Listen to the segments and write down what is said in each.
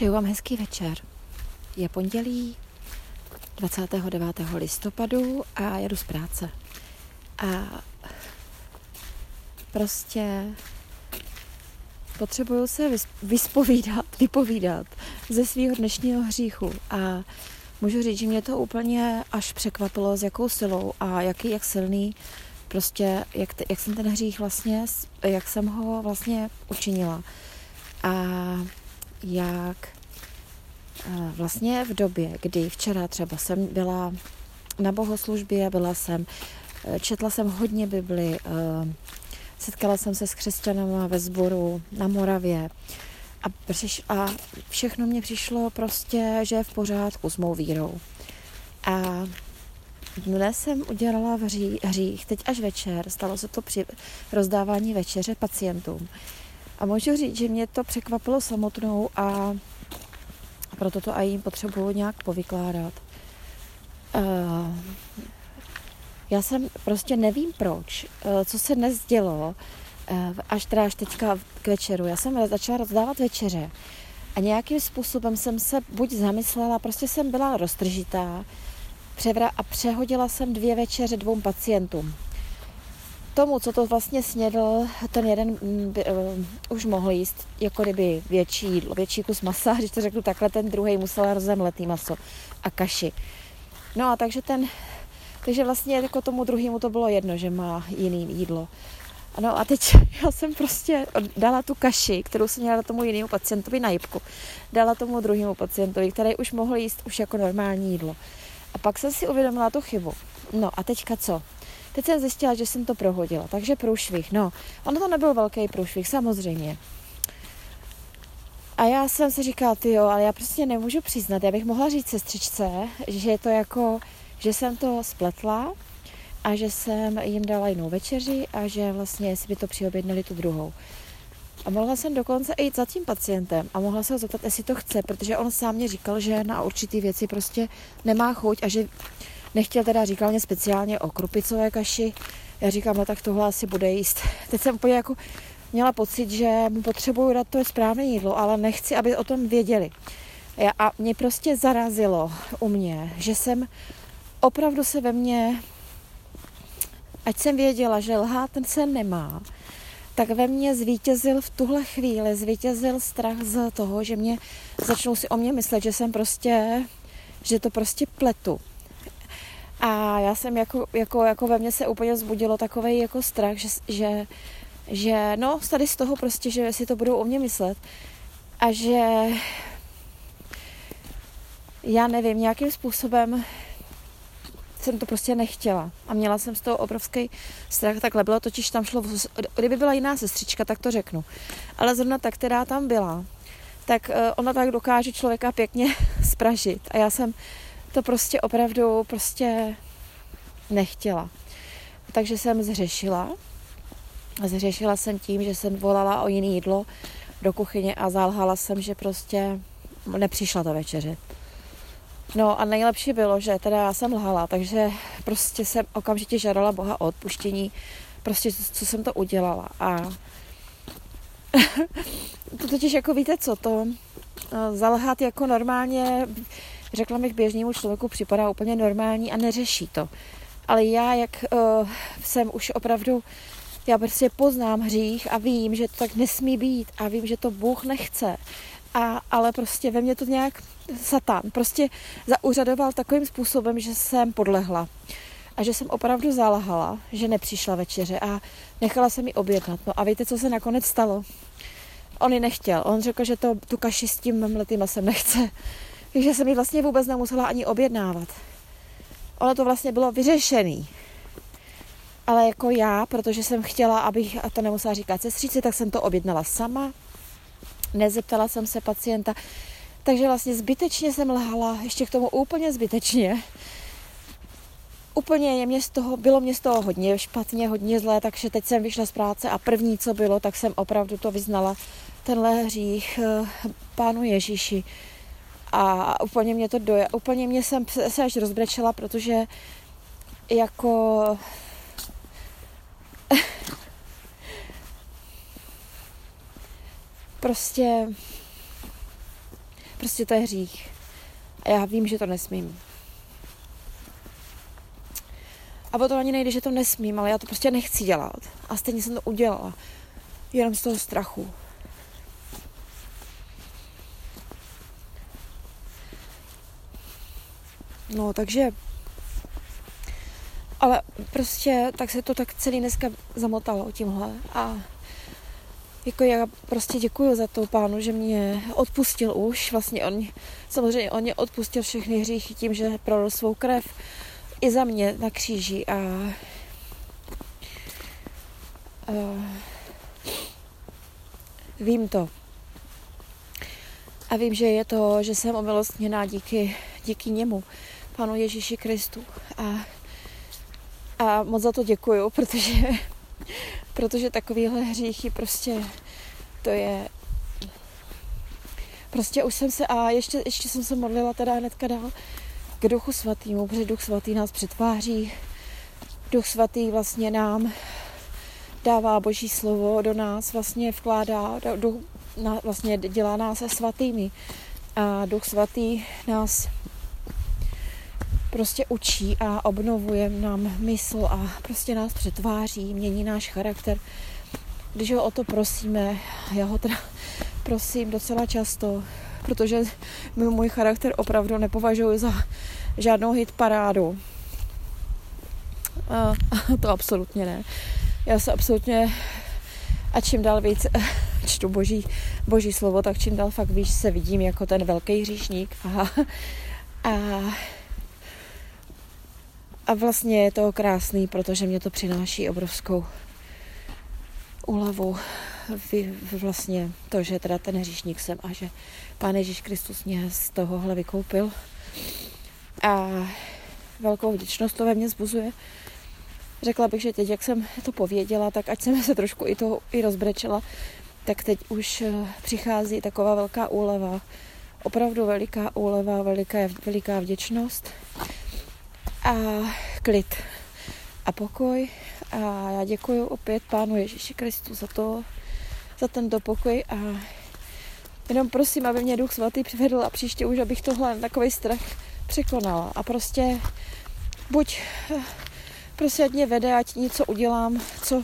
Přeju vám hezký večer. Je pondělí 29. listopadu a jedu z práce. A prostě potřebuju se vyspovídat, vypovídat ze svého dnešního hříchu. A můžu říct, že mě to úplně až překvapilo, s jakou silou a jaký, jak silný prostě, jak, jak jsem ten hřích vlastně, jak jsem ho vlastně učinila. A jak eh, vlastně v době, kdy včera třeba jsem byla na bohoslužbě, byla jsem, eh, četla jsem hodně Bibli, eh, setkala jsem se s křesťanama ve sboru na Moravě a, přiš, a všechno mě přišlo prostě, že je v pořádku s mou vírou. A dnes jsem udělala hřích, teď až večer, stalo se to při rozdávání večeře pacientům. A můžu říct, že mě to překvapilo samotnou a proto to aj jim potřebuju nějak povykládat. Uh, já jsem prostě nevím proč, uh, co se dnes dělo, uh, až teda až teďka k večeru. Já jsem začala rozdávat večeře a nějakým způsobem jsem se buď zamyslela, prostě jsem byla roztržitá převra- a přehodila jsem dvě večeře dvou pacientům tomu, co to vlastně snědl, ten jeden by, uh, už mohl jíst jako kdyby větší, větší kus masa, když to řeknu takhle, ten druhý musel rozemletý maso a kaši. No a takže ten, takže vlastně jako tomu druhému to bylo jedno, že má jiný jídlo. No a teď já jsem prostě dala tu kaši, kterou jsem měla tomu jinému pacientovi na jibku. Dala tomu druhému pacientovi, který už mohl jíst už jako normální jídlo. A pak jsem si uvědomila tu chybu. No a teďka co? Teď jsem zjistila, že jsem to prohodila, takže průšvih. No, ono to nebyl velký průšvih, samozřejmě. A já jsem si říkala, ty jo, ale já prostě nemůžu přiznat, já bych mohla říct sestřičce, že je to jako, že jsem to spletla a že jsem jim dala jinou večeři a že vlastně si by to přiobjednali tu druhou. A mohla jsem dokonce jít za tím pacientem a mohla se ho zeptat, jestli to chce, protože on sám mě říkal, že na určitý věci prostě nemá chuť a že Nechtěl teda, říkal mě speciálně o krupicové kaši. Já říkám, no tak tohle asi bude jíst. Teď jsem úplně jako měla pocit, že mu potřebuju dát to správné jídlo, ale nechci, aby o tom věděli. A mě prostě zarazilo u mě, že jsem opravdu se ve mně, ať jsem věděla, že lhát se nemá, tak ve mně zvítězil v tuhle chvíli, zvítězil strach z toho, že mě začnou si o mě myslet, že jsem prostě, že to prostě pletu. A já jsem jako, jako, jako ve mně se úplně zbudilo takový jako strach, že, že, že no tady z toho prostě, že si to budou o mě myslet a že já nevím, nějakým způsobem jsem to prostě nechtěla. A měla jsem z toho obrovský strach. Takhle bylo totiž tam šlo, kdyby byla jiná sestřička, tak to řeknu. Ale zrovna ta, která tam byla, tak eh, ona tak dokáže člověka pěkně spražit. A já jsem to prostě opravdu prostě nechtěla. Takže jsem zřešila. Zřešila jsem tím, že jsem volala o jiné jídlo do kuchyně a zalhala jsem, že prostě nepřišla ta večeře. No a nejlepší bylo, že teda já jsem lhala, takže prostě jsem okamžitě žádala Boha o odpuštění, prostě co jsem to udělala. A to totiž jako víte co, to eh, zalhat jako normálně řekla bych běžnému člověku připadá úplně normální a neřeší to. Ale já, jak uh, jsem už opravdu, já prostě poznám hřích a vím, že to tak nesmí být a vím, že to Bůh nechce. A, ale prostě ve mně to nějak satán prostě zaúřadoval takovým způsobem, že jsem podlehla a že jsem opravdu zalahala, že nepřišla večeře a nechala se mi objednat. No a víte, co se nakonec stalo? On ji nechtěl. On řekl, že to, tu kaši s tím mletým masem nechce. Takže jsem ji vlastně vůbec nemusela ani objednávat. Ono to vlastně bylo vyřešený. Ale jako já, protože jsem chtěla, abych a to nemusela říkat sestřici, tak jsem to objednala sama. Nezeptala jsem se pacienta. Takže vlastně zbytečně jsem lhala, ještě k tomu úplně zbytečně. Úplně mě z toho, bylo mě z toho hodně špatně, hodně zlé, takže teď jsem vyšla z práce a první, co bylo, tak jsem opravdu to vyznala, tenhle hřích eh, pánu Ježíši a úplně mě to doje, úplně mě jsem se až rozbrečela, protože jako prostě Prostě to je hřích. A já vím, že to nesmím. A o to ani nejde, že to nesmím, ale já to prostě nechci dělat. A stejně jsem to udělala. Jenom z toho strachu. No, takže ale prostě tak se to tak celý dneska zamotalo tímhle a jako já prostě děkuji za to pánu, že mě odpustil už, vlastně on, samozřejmě on mě odpustil všechny hříchy tím, že prolil svou krev i za mě na kříži a, a vím to. A vím, že je to, že jsem omilostněná díky, díky němu, panu Ježíši Kristu. A, a moc za to děkuju, protože, protože takovýhle hříchy prostě to je prostě už jsem se a ještě, ještě jsem se modlila teda hnedka dál k Duchu Svatýmu, protože Duch Svatý nás přetváří. Duch Svatý vlastně nám dává Boží slovo do nás, vlastně vkládá, duch, na, vlastně dělá nás svatými. A Duch Svatý nás prostě učí a obnovuje nám mysl a prostě nás přetváří, mění náš charakter. Když ho o to prosíme, já ho teda prosím docela často, protože můj charakter opravdu nepovažuji za žádnou hit parádu. A to absolutně ne. Já se absolutně a čím dál víc čtu boží, boží slovo, tak čím dál fakt víc se vidím jako ten velký hříšník. A, a, a vlastně je to krásný, protože mě to přináší obrovskou úlevu vlastně to, že teda ten hříšník jsem a že Pán Ježíš Kristus mě z tohohle vykoupil. A velkou vděčnost to ve mně zbuzuje. Řekla bych, že teď, jak jsem to pověděla, tak ať jsem se trošku i toho i rozbrečela, tak teď už eh, přichází taková velká úleva, opravdu veliká úleva, veliká, veliká vděčnost a klid a pokoj. A já děkuji opět Pánu Ježíši Kristu za to, za tento pokoj a jenom prosím, aby mě Duch Svatý přivedl a příště už, abych tohle takový strach překonala. A prostě buď prostě ať mě vede, ať něco udělám, co,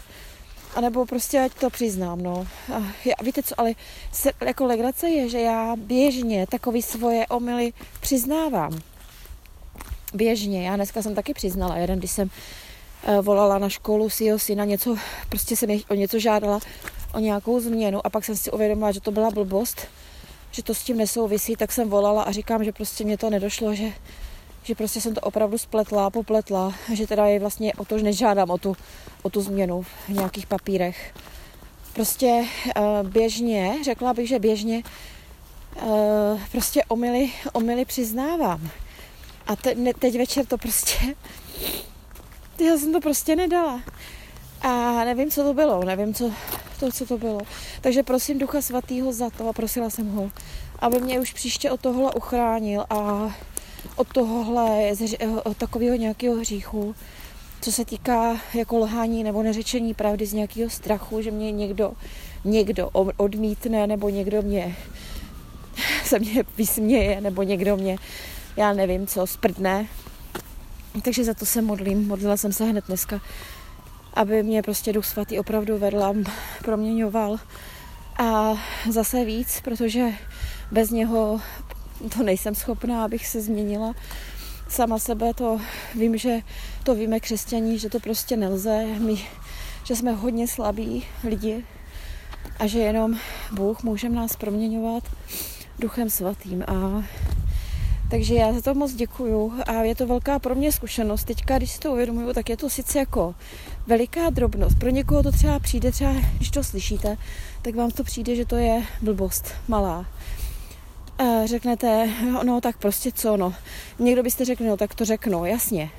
anebo prostě ať to přiznám, no. A já, víte co, ale se, jako legrace je, že já běžně takový svoje omily přiznávám. Běžně, já dneska jsem taky přiznala, jeden, když jsem uh, volala na školu si jeho syna něco, prostě jsem o něco žádala, o nějakou změnu a pak jsem si uvědomila, že to byla blbost, že to s tím nesouvisí, tak jsem volala a říkám, že prostě mě to nedošlo, že, že prostě jsem to opravdu spletla, popletla, že teda je vlastně o to, že nežádám o tu, o tu změnu v nějakých papírech. Prostě uh, běžně, řekla bych, že běžně uh, prostě omily, omily přiznávám. A te, ne, teď večer to prostě, já jsem to prostě nedala. A nevím, co to bylo, nevím, co to, co to bylo. Takže prosím Ducha Svatého za to a prosila jsem ho, aby mě už příště od tohohle uchránil a od tohohle od takového nějakého hříchu, co se týká jako lhání nebo neřečení pravdy z nějakého strachu, že mě někdo, někdo odmítne nebo někdo mě se mě vysměje nebo někdo mě, já nevím co, sprdne. Takže za to se modlím. Modlila jsem se hned dneska aby mě prostě Duch Svatý opravdu vedl a proměňoval. A zase víc, protože bez něho to nejsem schopná, abych se změnila sama sebe, to vím, že to víme křesťaní, že to prostě nelze, my, že jsme hodně slabí lidi a že jenom Bůh může nás proměňovat duchem svatým a takže já za to moc děkuju a je to velká pro mě zkušenost. Teďka, když si to uvědomuju, tak je to sice jako veliká drobnost. Pro někoho to třeba přijde, třeba když to slyšíte, tak vám to přijde, že to je blbost malá. A řeknete, no tak prostě co, no. Někdo byste řekl, no tak to řeknu, jasně.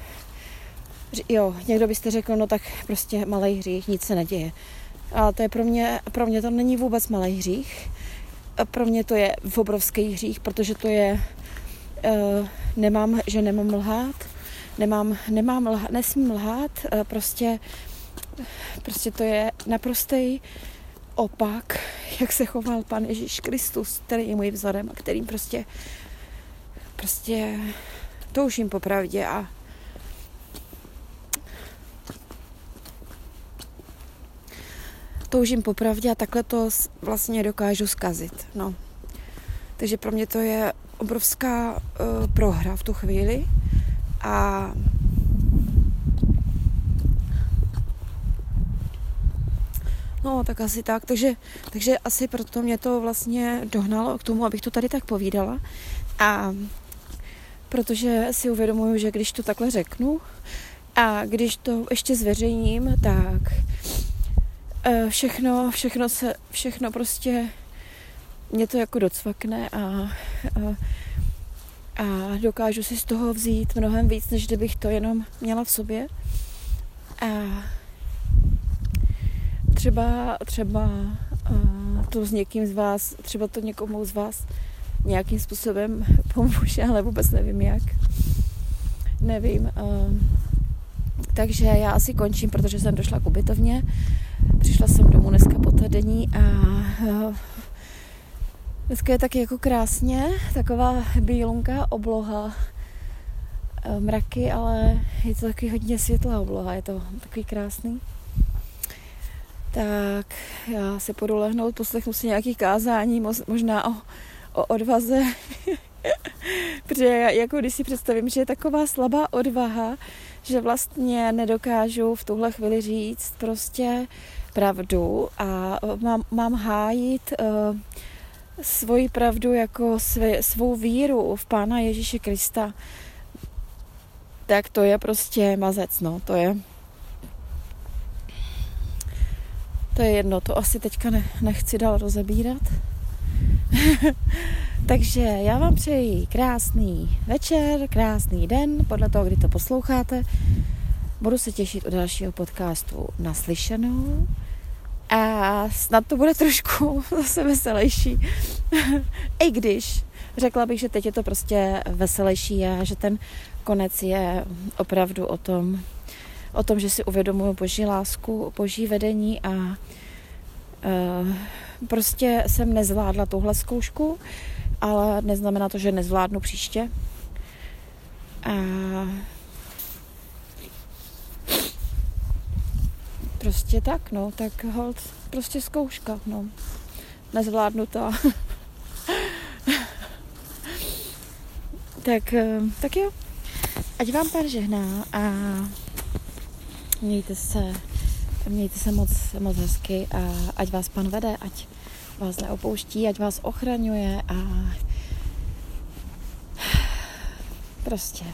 Jo, někdo byste řekl, no tak prostě malý hřích, nic se neděje. A to je pro mě, pro mě to není vůbec malý hřích. Pro mě to je obrovský hřích, protože to je uh, nemám, že nemám lhát, nemám, nemám lhát, nesmím lhát, uh, prostě, prostě to je naprostý opak, jak se choval pan Ježíš Kristus, který je můj vzorem a kterým prostě prostě toužím po pravdě a toužím po pravdě a takhle to vlastně dokážu zkazit. No. Takže pro mě to je obrovská uh, prohra v tu chvíli a No, tak asi tak. Takže, takže asi proto mě to vlastně dohnalo k tomu, abych to tady tak povídala. A protože si uvědomuju, že když to takhle řeknu a když to ještě zveřejním, tak eh, všechno, všechno se, všechno prostě mě to jako docvakne a, a, dokážu si z toho vzít mnohem víc, než kdybych to jenom měla v sobě. A třeba, třeba to s někým z vás, třeba to někomu z vás nějakým způsobem pomůže, ale vůbec nevím jak. Nevím. Takže já asi končím, protože jsem došla k ubytovně. Přišla jsem domů dneska po týdení a dneska je taky jako krásně, taková bílunká obloha, mraky, ale je to taky hodně světlá obloha, je to takový krásný. Tak já se půjdu lehnout, poslechnu si nějaký kázání, možná o, o odvaze. Protože jako když si představím, že je taková slabá odvaha, že vlastně nedokážu v tuhle chvíli říct prostě pravdu a mám, mám hájit uh, svoji pravdu jako svě, svou víru v Pána Ježíše Krista, tak to je prostě mazec, no, to je To je jedno, to asi teďka ne, nechci dál rozebírat. Takže já vám přeji krásný večer, krásný den, podle toho, kdy to posloucháte. Budu se těšit u dalšího podcastu naslyšenou. A snad to bude trošku zase veselější. I když řekla bych, že teď je to prostě veselější a že ten konec je opravdu o tom, o tom, že si uvědomuji boží lásku, boží vedení a uh, prostě jsem nezvládla tuhle zkoušku, ale neznamená to, že nezvládnu příště. A prostě tak, no, tak hold, prostě zkouška, no. Nezvládnutá. tak, eh, tak jo. Ať vám pán žehná a Mějte se, mějte se moc, moc hezky a ať vás pan vede, ať vás neopouští, ať vás ochraňuje a prostě